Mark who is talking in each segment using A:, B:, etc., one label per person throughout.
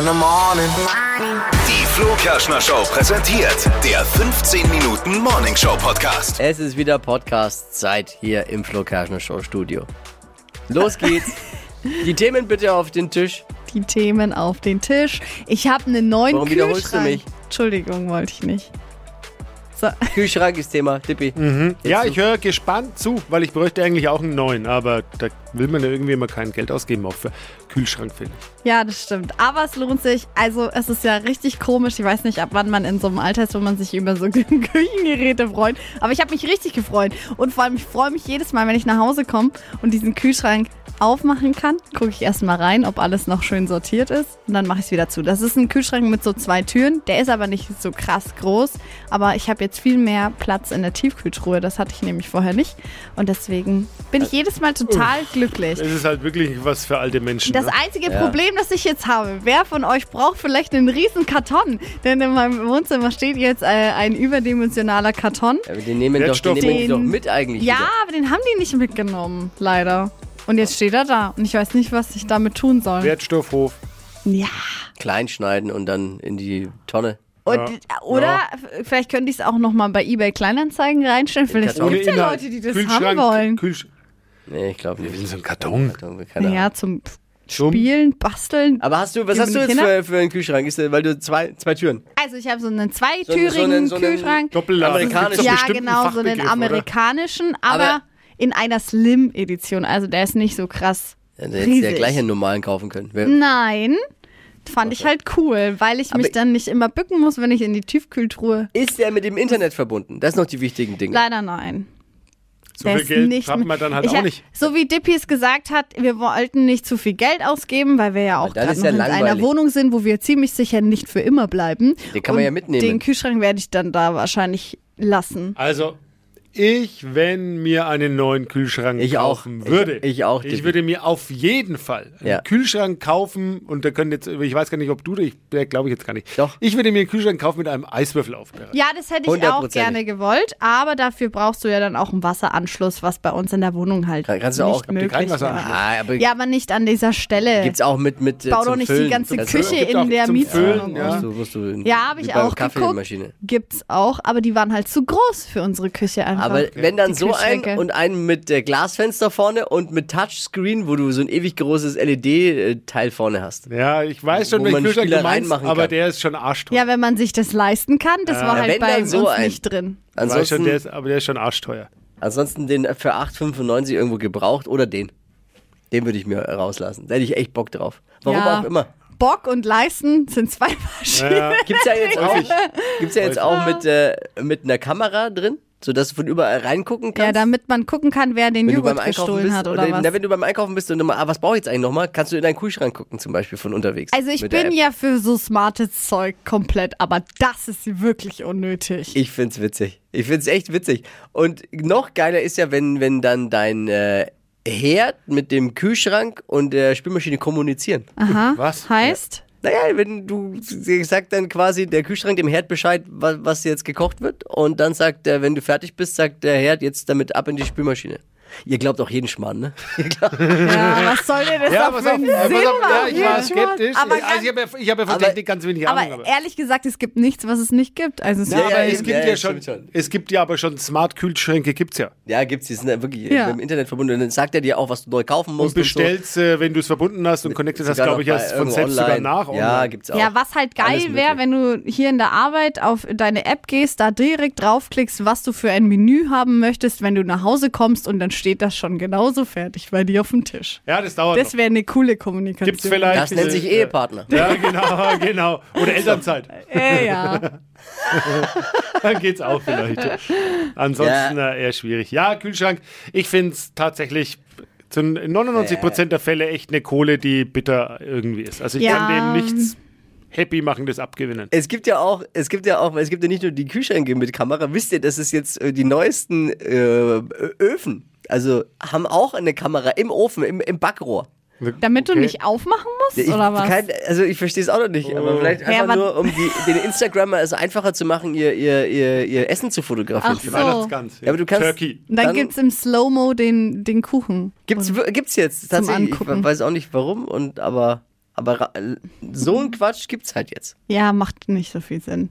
A: in the morning.
B: Die Flo Kerschner Show präsentiert der 15 Minuten Morning Show Podcast.
C: Es ist wieder Podcast-Zeit hier im Flo Kerschner Show Studio. Los geht's. Die Themen bitte auf den Tisch.
D: die Themen auf den Tisch. Ich habe einen neuen
C: Warum
D: Kühlschrank.
C: wiederholst du mich?
D: Entschuldigung, wollte ich nicht. So.
C: Kühlschrank ist Thema. Dippi.
E: Ja,
C: Jetzt
E: ich höre gespannt zu, weil ich bräuchte eigentlich auch einen neuen, aber da will man ja irgendwie immer kein Geld ausgeben, auch für Kühlschrank, finde ich.
D: Ja, das stimmt. Aber es lohnt sich. Also es ist ja richtig komisch. Ich weiß nicht, ab wann man in so einem Alter ist, wo man sich über so Küchengeräte freut. Aber ich habe mich richtig gefreut. Und vor allem, ich freue mich jedes Mal, wenn ich nach Hause komme und diesen Kühlschrank aufmachen kann. Gucke ich erstmal rein, ob alles noch schön sortiert ist. Und dann mache ich es wieder zu. Das ist ein Kühlschrank mit so zwei Türen. Der ist aber nicht so krass groß. Aber ich habe jetzt viel mehr Platz in der Tiefkühltruhe. Das hatte ich nämlich vorher nicht. Und deswegen bin ich jedes Mal total glücklich.
E: Es ist halt wirklich was für alte Menschen.
D: Das einzige Problem, das ich jetzt habe, wer von euch braucht vielleicht einen riesen Karton? Denn in meinem Wohnzimmer steht jetzt äh, ein überdimensionaler Karton.
C: Aber den nehmen, doch, die
E: Wertstoff-
C: nehmen die doch
D: Den-
C: mit eigentlich.
D: Ja,
C: wieder.
D: aber den haben die nicht mitgenommen, leider. Und jetzt steht er da und ich weiß nicht, was ich damit tun soll.
E: Wertstoffhof.
D: Ja.
C: Klein schneiden und dann in die Tonne.
D: Und,
E: Ja.
D: Oder
E: Ja.
D: vielleicht könnte ich es auch nochmal bei eBay Kleinanzeigen reinstellen. Vielleicht
C: Karton.
D: gibt es ja. Leute, die das haben wollen.
E: Kühlsch
C: Nee, ich glaube nicht.
E: in so einem Karton.
C: Ahnung.
D: Ja, zum
E: Zum-
D: Spielen, Basteln.
C: Aber hast du, was hast du jetzt für, für einen Kühlschrank? Ist, der- weil du zwei, zwei Türen.
D: Also ich habe so einen
C: So so
D: zweitürigen
C: einen- so einen
D: Kühlschrank.
E: Doppelladen.
C: Amerikanisch.
E: Gibt's doch
D: Ja, genau, so einen amerikanischen, aber,
C: Aber-
D: in einer Slim-Edition. Also der ist nicht so krass.
C: Ja, der hätte ja gleich einen normalen kaufen können. Wer-
D: Nein, fand ich halt cool, weil ich
C: Aber-
D: mich dann nicht immer bücken muss, wenn ich in die Tiefkühltruhe.
C: Ist der mit dem Internet verbunden? Das sind noch die wichtigen Dinge.
D: Leider nein.
E: So
D: Der
E: viel Geld
D: nicht
E: hat man dann halt
D: ich,
E: auch nicht.
D: So wie Dippy es gesagt hat, wir wollten nicht zu viel Geld ausgeben, weil wir ja auch gerade
C: ja
D: in einer. Wohnung sind, wo wir ziemlich sicher nicht für immer bleiben.
C: Den kann man
D: Und
C: ja mitnehmen.
D: Den Kühlschrank werde ich dann da wahrscheinlich lassen.
E: Also, ich, wenn mir einen neuen Kühlschrank
C: Ich auch.
E: kaufen
C: Ich-
E: würde,
C: ich auch,
E: ich
C: Dippi.
E: würde mir auf jeden Fall einen
C: Ja.
E: Kühlschrank kaufen und da können jetzt, ich weiß gar nicht, ob du, ich glaube ich jetzt gar nicht.
C: Doch.
E: Ich würde mir einen Kühlschrank kaufen mit einem Eiswürfelaufbereiter.
D: Ja, das hätte ich auch gerne gewollt, aber dafür brauchst du ja dann auch einen Wasseranschluss, was bei uns in der Wohnung halt
C: Kann- kannst du
D: nicht
C: auch-
D: möglich
E: keinen. Wasseranschluss?
C: Ah, aber
D: Ja, aber nicht an dieser Stelle.
C: gibt's auch mit mit äh,
D: Bau doch nicht
C: Füllen.
D: die ganze
C: du-
D: Küche
E: auch
D: in der Mietwohnung.
E: Ja.
C: Musst du, musst du in-
D: Ja, habe ich auch geguckt.
C: Kaffeemaschine.
D: Gibt's auch, aber die waren halt zu groß für unsere Küche einfach.
C: Aber wenn dann
D: Die
C: so ein und einen mit äh, Glasfenster vorne und mit Touchscreen, wo du so ein ewig großes LED-Teil vorne hast.
E: Ja, ich weiß schon, welchen
C: man
E: Kühlschrank du meinst,
C: machen
E: aber
C: kann.
E: der ist schon arschteuer.
D: ja, wenn man sich das leisten kann, das war
C: Ja,
D: halt bei
C: dann
D: uns
C: so ein-
D: nicht drin.
E: ich weiß schon,
C: Ansonsten,
E: der ist, aber der ist schon arschteuer.
C: ansonsten den für 8,95 irgendwo gebraucht oder den. Den würde ich mir rauslassen. Da hätte ich echt Bock drauf. Warum
D: Ja.
C: auch immer.
D: Bock und leisten sind zwei verschiedene.
E: Ja,
C: Gibt's ja jetzt auch, gibt's ja jetzt auch mit, äh, mit einer Kamera drin, sodass du von überall reingucken kannst.
D: Ja, damit man gucken kann, wer den
C: wenn
D: Joghurt gestohlen
C: bist,
D: hat oder was.
C: Na, wenn du beim Einkaufen bist und nochmal, ah, was brauche ich jetzt eigentlich nochmal, kannst du in deinen Kühlschrank gucken, zum Beispiel von unterwegs.
D: Also ich bin ja für so smartes Zeug komplett, aber das ist wirklich unnötig.
C: Ich find's witzig. Ich find's echt witzig. Und noch geiler ist ja, wenn, wenn dann dein äh, Herd mit dem Kühlschrank und der Spülmaschine kommunizieren.
D: Aha.
E: Was?
D: Heißt?
C: Naja, wenn du sagt dann quasi der Kühlschrank dem Herd Bescheid, was, was jetzt gekocht wird. Und dann sagt er, wenn du fertig bist, sagt der Herd jetzt damit ab in die Spülmaschine. Ihr glaubt auch jeden Schmarrn, ne?
D: Ja, was soll denn das
E: Ja, auf, äh,
D: Sinn
E: auf, ja, ich war skeptisch.
D: Aber
E: also ich habe ja, ich hab ja von
C: Aber-
E: Technik ganz wenig Ahnung.
D: Aber ehrlich gesagt, es gibt nichts, was es nicht gibt. Also es
E: Ja,
C: Ja,
E: aber
C: ja,
E: es gibt
C: ja,
E: ja,
C: ja,
E: schon,
C: schon.
E: es gibt ja aber schon Smart-Kühlschränke, gibt's ja.
C: ja, gibt's, die sind ja wirklich
D: Ja.
C: mit dem Internet verbunden. Und dann sagt er dir auch, was du neu kaufen musst.
E: Und bestellst, äh, wenn du es verbunden hast und connected hast,
C: Sogar
E: glaube ich, erst von selbst sogar
C: online.
E: nach.
C: Ja,
E: online.
C: gibt's auch.
D: Ja, was halt geil wäre, wenn du hier in der Arbeit auf deine App gehst, da direkt draufklickst, was du für ein Menü haben möchtest, wenn du nach Hause kommst und dann steht das schon genauso fertig bei dir auf dem Tisch.
E: Ja, das dauert
D: Das wäre eine coole Kommunikation.
E: Gibt's vielleicht-
C: Das nennt sich
E: Ja.
C: Ehepartner.
E: Ja, genau, genau. Oder Elternzeit.
D: Äh, ja.
E: Dann geht's auch vielleicht. Ansonsten äh, eher schwierig. Ja, Kühlschrank. Ich finde es tatsächlich zu 99% der Fälle echt eine Kohle, die bitter irgendwie ist. Also ich
D: Ja.
E: kann dem nichts happy machendes abgewinnen.
C: Es gibt ja auch, es gibt ja auch, es gibt ja nicht nur die Kühlschränke mit Kamera. Wisst ihr, dass es jetzt äh, die neuesten äh, Öfen, also haben auch eine Kamera im Ofen, im, im Backrohr.
D: Damit du
E: Okay.
D: nicht aufmachen musst,
C: Ich,
D: oder was?
C: kein, also ich verstehe es auch noch nicht, aber vielleicht
D: Ja,
C: einfach
D: aber-
C: nur, um die, den Instagrammer es einfacher zu machen, ihr, ihr, ihr, ihr Essen zu fotografieren.
D: Ach so.
E: Weihnachtsgans.
C: Ja, aber du kannst-
E: Turkey.
D: Und dann,
C: dann-
D: gibt's im Slow-Mo den, den Kuchen.
C: Gibt's, gibt's jetzt tatsächlich. Ich
D: Angucken.
C: weiß auch nicht warum, und aber, aber so ein Quatsch gibt's halt jetzt.
D: Ja, macht nicht so viel Sinn.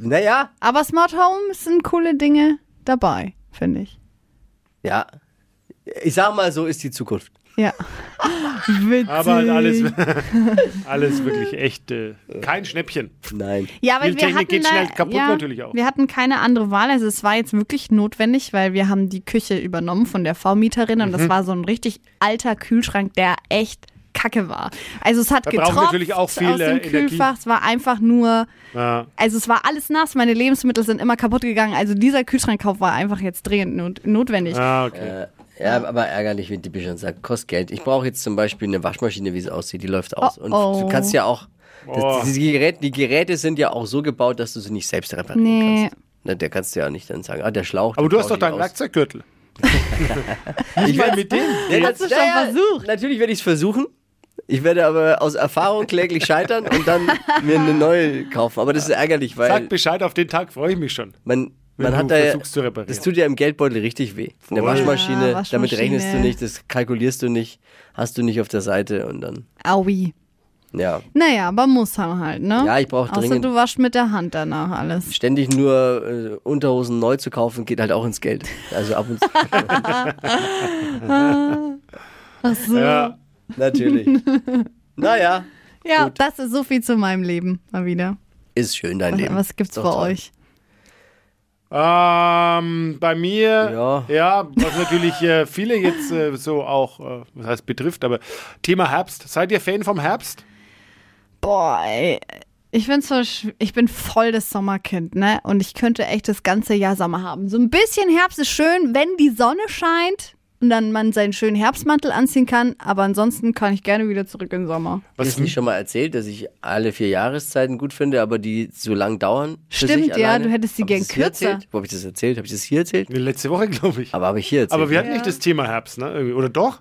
C: Naja,
D: Aber Smart Home sind coole Dinge dabei, finde ich.
C: ja. Ich sag mal, so ist die Zukunft.
D: Ja. Witzig.
E: Aber alles, alles wirklich echt äh, kein Schnäppchen.
C: Nein.
D: Ja, aber
E: Viel
D: wir
E: Technik
D: hatten
E: geht
D: da-
E: schnell kaputt
D: ja,
E: natürlich auch.
D: Wir hatten keine andere Wahl. Also es war jetzt wirklich notwendig, weil wir haben die Küche übernommen von der V-Mieterin und
E: Mhm.
D: das war so ein richtig alter Kühlschrank, der echt kacke war. Also es hat
E: Da braucht
D: getropft
E: natürlich auch viel,
D: aus dem
E: äh, Energie.
D: Kühlfach. Es war einfach nur,
E: Ja.
D: also es war alles nass. Meine Lebensmittel sind immer kaputt gegangen. Also dieser Kühlschrankkauf war einfach jetzt dringend not notwendig.
E: Ah, okay.
C: Äh, ja, aber ärgerlich, wie Dippi schon sagt, kostet Geld. Ich brauche jetzt zum Beispiel eine Waschmaschine, wie sie aussieht, die läuft aus.
D: Oh,
C: Und
D: oh.
C: du kannst ja auch, das, die, Geräte, die Geräte sind ja auch so gebaut, dass du sie nicht selbst reparieren
D: Nee.
C: kannst. Na, der kannst du ja nicht dann sagen, ah, der Schlauch.
E: Aber
C: der
E: du hast doch deinen
C: aus.
E: Werkzeuggürtel.
C: Ich werde
E: mit dem.
C: Ja,
D: Hast du schon
C: naja,
D: versucht?
C: Natürlich werde ich es versuchen. Ich werde aber aus Erfahrung kläglich scheitern und dann mir eine neue kaufen. Aber das ist ärgerlich, weil
E: Sag Bescheid, auf den Tag freue ich mich schon.
C: man,
E: Wenn
C: man hat da ja,
E: versuchst zu reparieren.
C: das tut ja im Geldbeutel richtig weh. Eine
E: Voll.
C: Waschmaschine,
D: Ja,
C: damit
D: Waschmaschine.
C: rechnest du nicht, das kalkulierst du nicht, hast du nicht auf der Seite und dann,
D: Aui.
C: ja.
D: Naja, aber muss man halt, ne?
C: Ja, ich brauch
D: Außer
C: dringend-
D: du waschst mit der Hand danach alles.
C: Ständig nur äh, Unterhosen neu zu kaufen, geht halt auch ins Geld. Also ab und zu.
D: Ach so.
E: Ja.
C: Natürlich. naja,
D: Ja,
C: Gut.
D: das ist so viel zu meinem Leben mal wieder.
C: ist schön dein
D: Was,
C: Leben.
D: was gibt's
C: Ist
D: bei
C: doch toll.
D: euch?
E: Ähm, bei mir,
C: Ja.
E: was natürlich äh, viele jetzt äh, so auch, äh, was heißt betrifft, aber Thema Herbst. Seid ihr Fan vom Herbst?
D: Boah, ey. Ich bin, so, ich bin voll das Sommerkind, ne? Und ich könnte echt das ganze Jahr Sommer haben. So ein bisschen Herbst ist schön, wenn die Sonne scheint und dann man seinen schönen Herbstmantel anziehen kann. Aber ansonsten kann ich gerne wieder zurück in den Sommer.
E: Was
C: Ist nicht schon mal erzählt, dass ich alle vier Jahreszeiten gut finde, aber die so lang dauern?
D: Stimmt, ja,
C: alleine?
D: du hättest
C: ich
D: gern kürzer.
C: Wo habe ich das erzählt? Habe ich das hier erzählt?
E: letzte Woche, glaube ich.
C: Aber habe ich hier erzählt.
E: Aber wir hatten nicht das Thema Herbst, ne? Oder doch?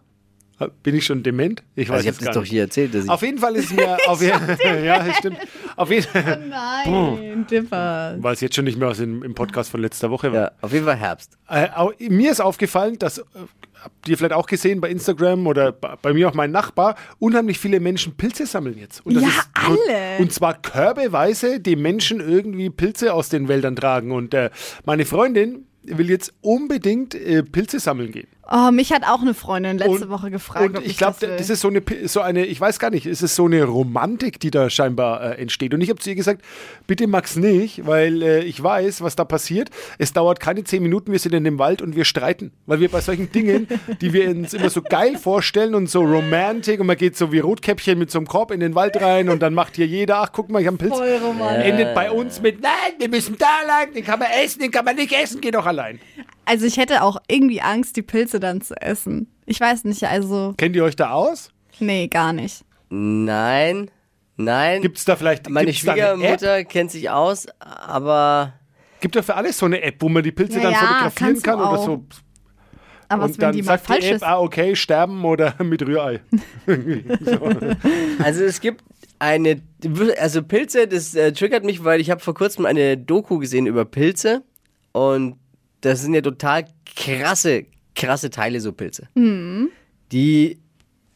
E: Bin ich schon dement? Ich weiß
C: also ich habe
E: gar
C: das doch
E: nicht.
C: hier erzählt, dass ich
E: Auf jeden Fall ist mir, auf je- ja, das stimmt. Auf jeden
D: Nein, Dipper.
E: weil es jetzt schon nicht mehr aus dem, im Podcast von letzter Woche war.
C: ja, auf jeden Fall Herbst.
E: Äh, mir ist aufgefallen, dass, äh, habt ihr vielleicht auch gesehen bei Instagram oder bei, bei mir auch mein Nachbar, unheimlich viele Menschen Pilze sammeln jetzt. Und das
D: Ja,
E: ist,
D: alle.
E: Und zwar körbeweise die Menschen irgendwie Pilze aus den Wäldern tragen. Und äh, meine Freundin will jetzt unbedingt äh, Pilze sammeln gehen.
D: Oh, mich hat auch eine Freundin letzte
E: Und-
D: Woche gefragt,
E: Und
D: ob
E: ich glaube,
D: das
E: das ist so eine, so eine, ich weiß gar nicht, es ist so eine Romantik, die da scheinbar äh, entsteht. Und ich habe zu ihr gesagt, bitte Max nicht, weil äh, ich weiß, was da passiert. Es dauert keine zehn Minuten, wir sind in dem Wald und wir streiten. Weil wir bei solchen Dingen, die wir uns immer so geil vorstellen und so romantic und man geht so wie Rotkäppchen mit so einem Korb in den Wald rein und dann macht hier jeder, ach guck mal, ich habe einen Pilz.
D: Voll romantisch.
E: Endet bei uns mit, nein, wir müssen da lang, den kann man essen, den kann man nicht essen, geh doch allein.
D: Also ich hätte auch irgendwie Angst, die Pilze dann zu essen. Ich weiß nicht, also
E: Kennt ihr euch da aus?
D: nee, gar nicht.
C: Nein, nein.
E: Gibt es da vielleicht
C: Meine
E: gibt's da eine App?
C: Schwiegermutter kennt sich aus, aber
E: Gibt ja für alles so eine App, wo man die Pilze
D: Ja,
E: dann
D: ja,
E: fotografieren kann oder
D: auch.
E: so.
D: Aber was,
E: und dann
D: die mal
E: sagt
D: falsch
E: die App,
D: ist?
E: ah, okay, sterben oder mit Rührei.
C: Also es gibt eine, also Pilze, das äh, triggert mich, weil ich habe vor kurzem eine Doku gesehen über Pilze und das sind ja total krasse, krasse Teile so Pilze. Die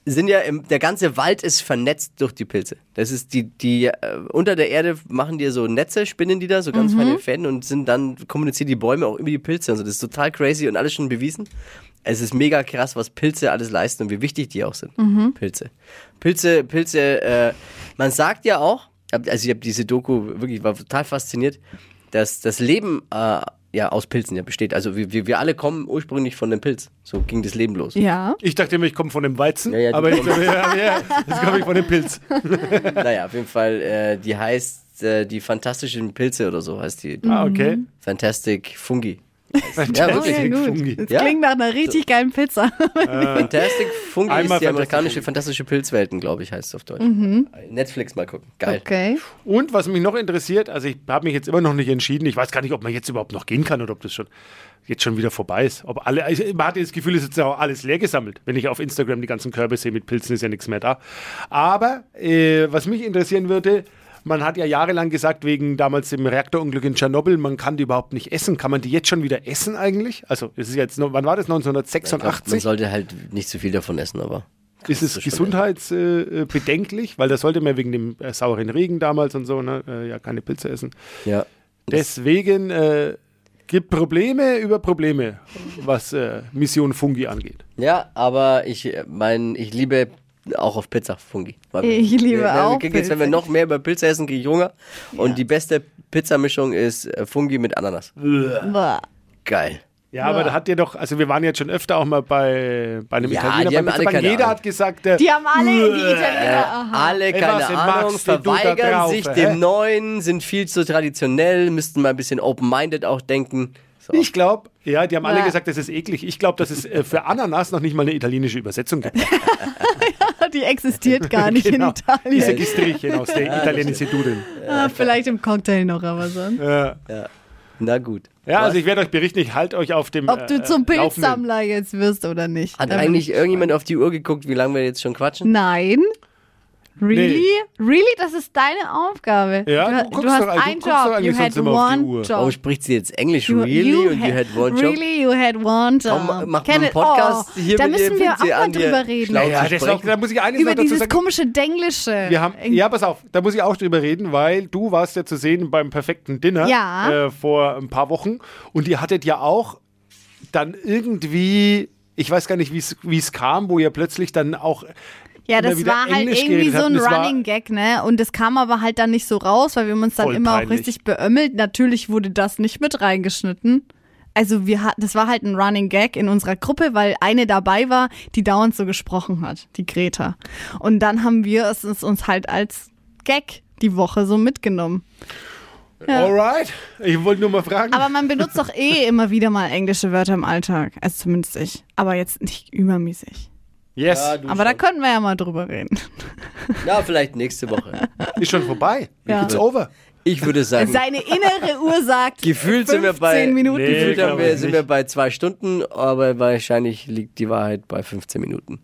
C: sind ja, im, der ganze Wald ist vernetzt durch die Pilze. Das ist die, die äh, unter der Erde machen die so Netze, spinnen die da, so ganz feine Fäden und sind dann, kommunizieren die Bäume auch über die Pilze und so. Das ist total crazy und alles schon bewiesen. Es ist mega krass, was Pilze alles leisten und wie wichtig die auch sind. Pilze. Pilze, Pilze, äh, man sagt ja auch, also ich habe diese Doku wirklich, war total fasziniert, dass das Leben äh, ja aus Pilzen ja besteht. Also wir, wir, wir alle kommen ursprünglich von einem Pilz. So ging das Leben los.
D: Ja.
E: Ich dachte immer, ich komme von dem Weizen,
C: Ja, ja,
E: aber jetzt,
C: kommst-
E: ja, ja, jetzt komme ich von dem Pilz.
C: Naja, auf jeden Fall, äh, die heißt äh, die fantastischen Pilze oder so heißt die.
E: Ah, okay.
C: Fantastic Fungi.
D: Oh,
C: Ja, wirklich.
D: ja, gut.
E: Fungi.
D: Das
C: Ja.
D: klingt nach einer richtig geilen Pizza.
C: Fantastic Fungi
E: Einmal
C: ist die amerikanische
E: Fungi.
C: fantastische Pilzwelten, glaube ich, heißt es auf Deutsch. Netflix mal gucken. Geil.
D: Okay.
E: Und was mich noch interessiert, also ich habe mich jetzt immer noch nicht entschieden, ich weiß gar nicht, ob man jetzt überhaupt noch gehen kann oder ob das schon jetzt schon wieder vorbei ist. Ob alle, also man hat das Gefühl, es ist jetzt auch alles leer gesammelt. Wenn ich auf Instagram die ganzen Körbe sehe mit Pilzen, ist ja nichts mehr da. Aber äh, was mich interessieren würde, man hat ja jahrelang gesagt, wegen damals dem Reaktorunglück in Tschernobyl, man kann die überhaupt nicht essen. Kann man die jetzt schon wieder essen eigentlich? Also, es ist jetzt, wann war das?
C: Man
E: 1986?
C: sollte halt nicht zu viel davon essen, aber
E: Ist es gesundheitsbedenklich? Weil da sollte man wegen dem äh, sauren Regen damals und so ne, äh, ja keine Pilze essen.
C: Ja.
E: Deswegen äh, gibt Probleme über Probleme, was äh, Mission Fungi angeht.
C: Ja, aber ich mein, ich liebe auch auf Pizza Fungi. Weil
D: Ich liebe
C: wenn,
D: auch
C: Wenn, jetzt, wenn wir
D: Pilze.
C: noch mehr über Pizza essen, kriege ich Hunger. Und die beste Pizzamischung ist äh, Fungi mit Ananas.
D: Boah.
C: Geil.
E: Ja, aber da hat ihr doch, also wir waren jetzt schon öfter auch mal bei, bei einem
C: Ja,
E: Italiener.
C: die haben alle keine
E: jeder
C: Ahnung.
E: hat gesagt, äh,
D: Die haben alle die Italiener. Aha.
C: Alle,
E: Ey,
C: keine Ahnung, verweigern
E: drauf,
C: sich
E: hä?
C: dem Neuen, sind viel zu traditionell, müssten mal ein bisschen open-minded auch denken. So.
E: ich glaube, ja, die haben alle
D: Ja.
E: gesagt, das ist eklig. Ich glaube, dass es äh, für Ananas noch nicht mal eine italienische Übersetzung gibt.
D: Die existiert gar nicht
E: Genau.
D: in Italien.
E: Diese Gestrichen aus der italienischen Dudeln.
D: Ah, vielleicht im Cocktail noch, aber sonst.
E: Ja.
C: Na gut.
E: Ja, also ich werde euch berichten, ich halte euch auf dem
D: Ob du
E: äh,
D: zum
E: Laufenden.
D: Pilzsammler jetzt wirst oder nicht.
C: Hat eigentlich irgendjemand auf die Uhr geguckt, wie lange wir jetzt schon quatschen?
D: Nein. Really? Really? Das ist deine Aufgabe.
E: Ja,
D: du,
E: du
D: du hast
E: doch- du
D: einen
E: doch
D: Job. You had one job.
C: Oh, spricht sie jetzt Englisch?
D: You-
C: really?
D: you
C: und you
D: had-
C: one job?
D: Really, you had one job.
C: Komm, mach mal einen. Podcast
D: oh,
C: hier
D: Da
C: mit
D: müssen wir auch mal drüber reden.
E: Ja, auch, da muss ich eines
D: Über dieses
E: sagen.
D: komische Denglische.
E: Wir haben, ja, pass auf, da muss ich auch drüber reden, weil du warst ja zu sehen beim perfekten Dinner
D: Ja.
E: äh, vor ein paar Wochen und ihr hattet ja auch dann irgendwie, ich weiß gar nicht, wie es- wie es kam, wo ihr plötzlich dann auch
D: Ja, das war halt
E: Englisch
D: irgendwie so ein Running Gag, ne? Und das kam aber halt dann nicht so raus, weil wir haben uns dann immer auch
E: peinlich.
D: richtig beömmelt. Natürlich wurde das nicht mit reingeschnitten. Also wir hatten, das war halt ein Running Gag in unserer Gruppe, weil eine dabei war, die dauernd so gesprochen hat, die Greta. Und dann haben wir es uns- uns halt als Gag die Woche so mitgenommen. Ja.
E: Alright, ich wollte nur mal fragen.
D: Aber man benutzt doch eh immer wieder mal englische Wörter im Alltag. Also zumindest ich. Aber jetzt nicht übermäßig.
E: Yes,
C: Ja,
D: Aber da
C: schon.
D: könnten wir ja mal drüber reden.
C: Ja, vielleicht nächste Woche.
E: ist schon vorbei.
D: Ja.
E: It's over.
C: Ich würde sagen,
D: Seine innere Uhr sagt,
C: Gefühlt sind wir
D: 15
C: bei-
D: Minuten.
E: Nee,
C: gefühlt haben wir, sind wir bei zwei Stunden, aber wahrscheinlich liegt die Wahrheit bei 15 Minuten.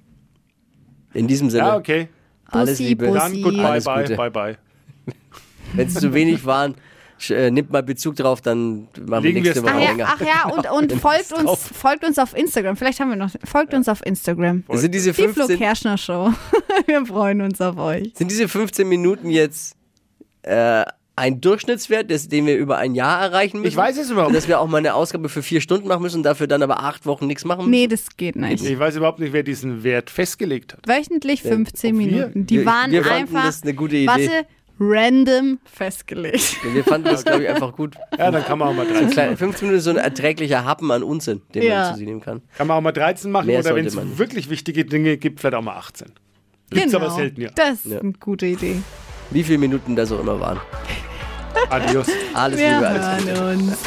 C: In diesem Sinne,
E: Ja, okay.
C: alles
D: Bussi,
C: Liebe.
D: Bussi.
E: Dann goodbye,
C: Alles
E: bye,
C: Gute.
E: bye, bye.
C: Wenn es zu wenig waren, äh, nimmt mal Bezug drauf, dann machen
E: Legen
C: wir nächste Woche
D: Ach ja,
C: länger.
D: ach ja, und, und folgt
C: drauf.
D: uns, folgt uns auf Instagram. Vielleicht haben wir noch, folgt uns auf Instagram.
C: Sind diese,
D: Die Flo
C: 15,
D: Kerschner Show. Wir freuen uns auf euch.
C: sind diese 15 Minuten jetzt äh, ein Durchschnittswert, des, den wir über ein Jahr erreichen müssen?
E: Ich weiß es überhaupt
C: Dass wir auch mal eine Ausgabe für vier Stunden machen müssen und dafür dann aber acht Wochen nichts machen müssen?
D: Nee, das geht nicht.
E: Ich weiß überhaupt nicht, wer diesen Wert festgelegt hat.
D: Wöchentlich 15
E: ob wir-
D: Minuten. Die
C: wir-
D: waren
C: wir fanden
D: einfach,
C: das eine gute Idee.
D: warte, random festgelegt.
C: Wir fanden das, glaube ich, einfach gut.
E: Ja, dann kann man auch mal 13
C: Kleine,
E: machen.
C: 15 Minuten ist so ein erträglicher Happen an Unsinn, den
D: Ja.
C: man zu sich nehmen kann.
E: Kann man auch mal 13 machen
C: Mehr
E: oder wenn es wirklich wichtige Dinge gibt, vielleicht auch mal 18. Gibt's
D: genau.
E: aber selten, ja.
D: Das ist
C: Ja.
D: eine gute Idee.
C: Wie viele Minuten das auch immer waren.
E: Adios.
C: Alles
D: Wir
C: Liebe, alles Gute.
D: uns.